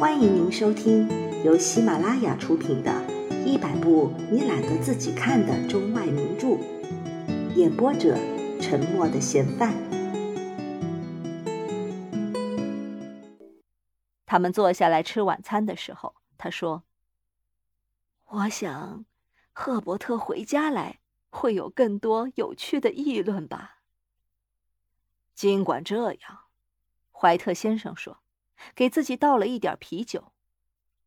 欢迎您收听由喜马拉雅出品的《一百部你懒得自己看的中外名著》，演播者：沉默的嫌犯。他们坐下来吃晚餐的时候，他说：“我想，赫伯特回家来会有更多有趣的议论吧。”尽管这样，怀特先生说。给自己倒了一点啤酒，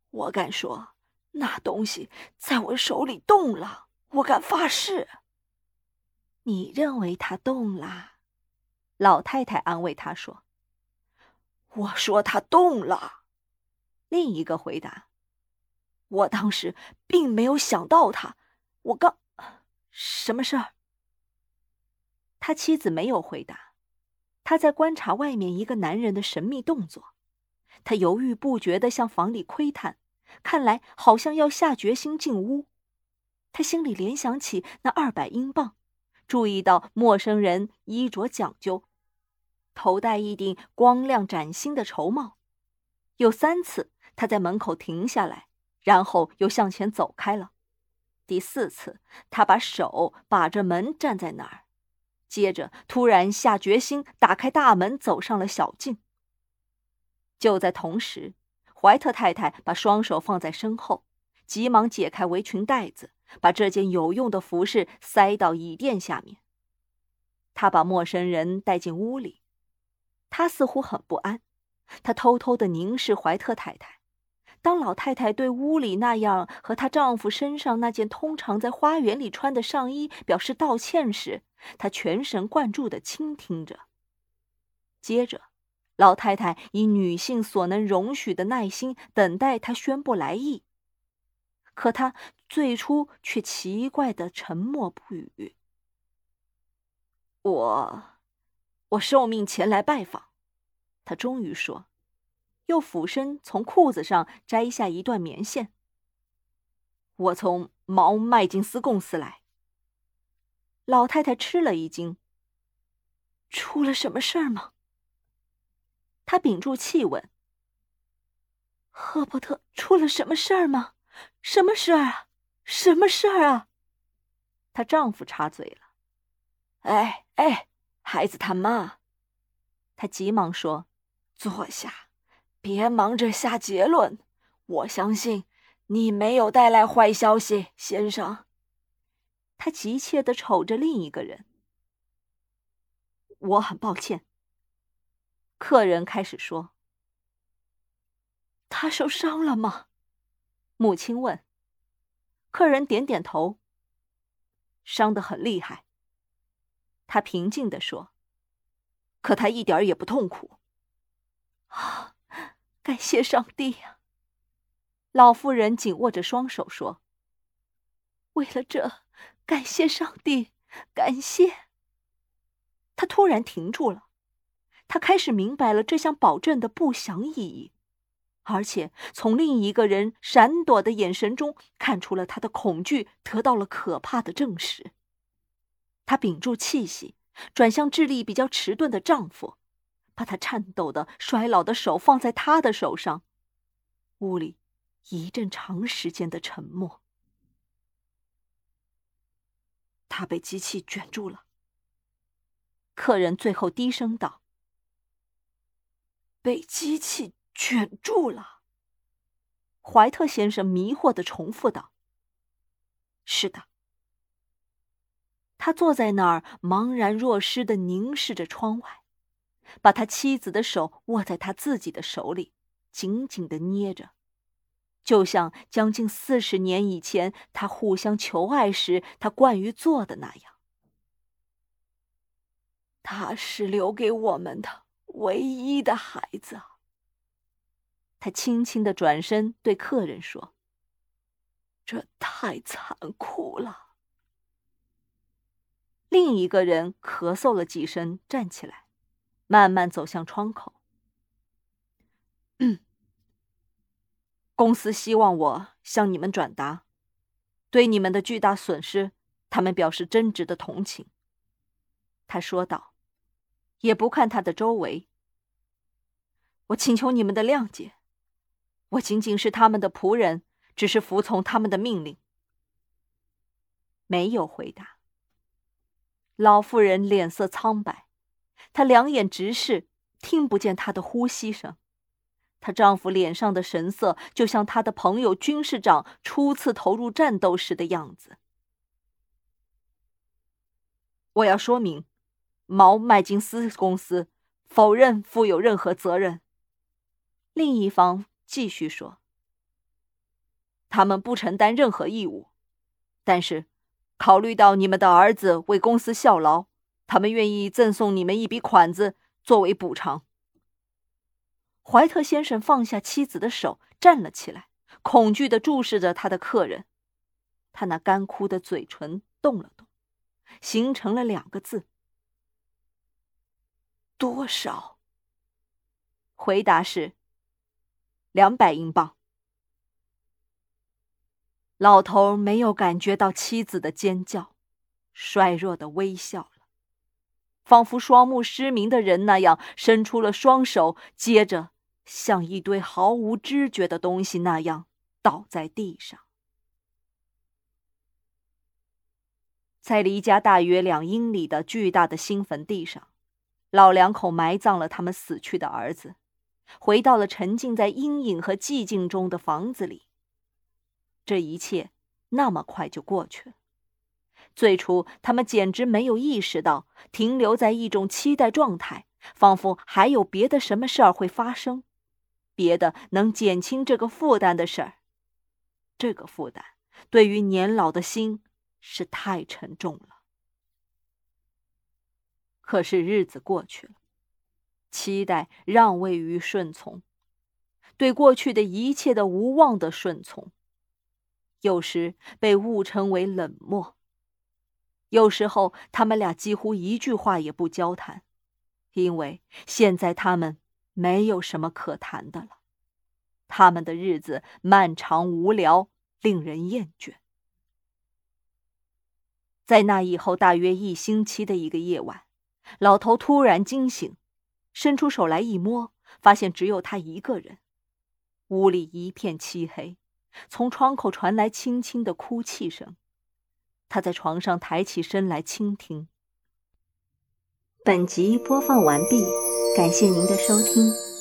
我敢说，那东西在我手里动了。我敢发誓。你认为它动了？老太太安慰他说：“我说它动了。”另一个回答：“我当时并没有想到它。我刚……什么事儿？”他妻子没有回答，他在观察外面一个男人的神秘动作。他犹豫不决地向房里窥探，看来好像要下决心进屋。他心里联想起那二百英镑，注意到陌生人衣着讲究，头戴一顶光亮崭新的绸帽。有三次，他在门口停下来，然后又向前走开了。第四次，他把手把着门站在那儿，接着突然下决心打开大门，走上了小径。就在同时，怀特太太把双手放在身后，急忙解开围裙带子，把这件有用的服饰塞到椅垫下面。他把陌生人带进屋里，他似乎很不安。他偷偷地凝视怀特太太。当老太太对屋里那样和她丈夫身上那件通常在花园里穿的上衣表示道歉时，他全神贯注地倾听着。接着。老太太以女性所能容许的耐心等待他宣布来意，可他最初却奇怪的沉默不语。我，我受命前来拜访，他终于说，又俯身从裤子上摘下一段棉线。我从毛麦金斯公司来。老太太吃了一惊。出了什么事儿吗？他屏住气问：“赫伯特出了什么事儿吗？什么事儿啊？什么事儿啊？”她丈夫插嘴了：“哎哎，孩子他妈。”他急忙说：“坐下，别忙着下结论。我相信你没有带来坏消息，先生。”他急切的瞅着另一个人：“我很抱歉。”客人开始说：“他受伤了吗？”母亲问。客人点点头。伤得很厉害。他平静地说：“可他一点也不痛苦。”啊，感谢上帝呀！老妇人紧握着双手说：“为了这，感谢上帝，感谢。”他突然停住了。他开始明白了这项保证的不祥意义，而且从另一个人闪躲的眼神中看出了他的恐惧得到了可怕的证实。他屏住气息，转向智力比较迟钝的丈夫，把他颤抖的衰老的手放在他的手上。屋里一阵长时间的沉默。他被机器卷住了。客人最后低声道。被机器卷住了。怀特先生迷惑的重复道：“是的。”他坐在那儿，茫然若失的凝视着窗外，把他妻子的手握在他自己的手里，紧紧的捏着，就像将近四十年以前他互相求爱时他惯于做的那样。他是留给我们的。唯一的孩子。他轻轻的转身对客人说：“这太残酷了。”另一个人咳嗽了几声，站起来，慢慢走向窗口。公司希望我向你们转达，对你们的巨大损失，他们表示真挚的同情。他说道。也不看他的周围。我请求你们的谅解，我仅仅是他们的仆人，只是服从他们的命令。没有回答。老妇人脸色苍白，她两眼直视，听不见她的呼吸声。她丈夫脸上的神色，就像她的朋友军事长初次投入战斗时的样子。我要说明，毛麦金斯公司否认负有任何责任。另一方继续说：“他们不承担任何义务，但是。”考虑到你们的儿子为公司效劳，他们愿意赠送你们一笔款子作为补偿。怀特先生放下妻子的手，站了起来，恐惧地注视着他的客人。他那干枯的嘴唇动了动，形成了两个字：“多少？”回答是：“两百英镑。”老头没有感觉到妻子的尖叫，衰弱的微笑了，仿佛双目失明的人那样，伸出了双手，接着像一堆毫无知觉的东西那样倒在地上。在离家大约两英里的巨大的新坟地上，老两口埋葬了他们死去的儿子，回到了沉浸在阴影和寂静中的房子里。这一切那么快就过去了。最初，他们简直没有意识到，停留在一种期待状态，仿佛还有别的什么事儿会发生，别的能减轻这个负担的事儿。这个负担对于年老的心是太沉重了。可是日子过去了，期待让位于顺从，对过去的一切的无望的顺从。有时被误称为冷漠。有时候，他们俩几乎一句话也不交谈，因为现在他们没有什么可谈的了。他们的日子漫长无聊，令人厌倦。在那以后大约一星期的一个夜晚，老头突然惊醒，伸出手来一摸，发现只有他一个人，屋里一片漆黑。从窗口传来轻轻的哭泣声，他在床上抬起身来倾听。本集播放完毕，感谢您的收听。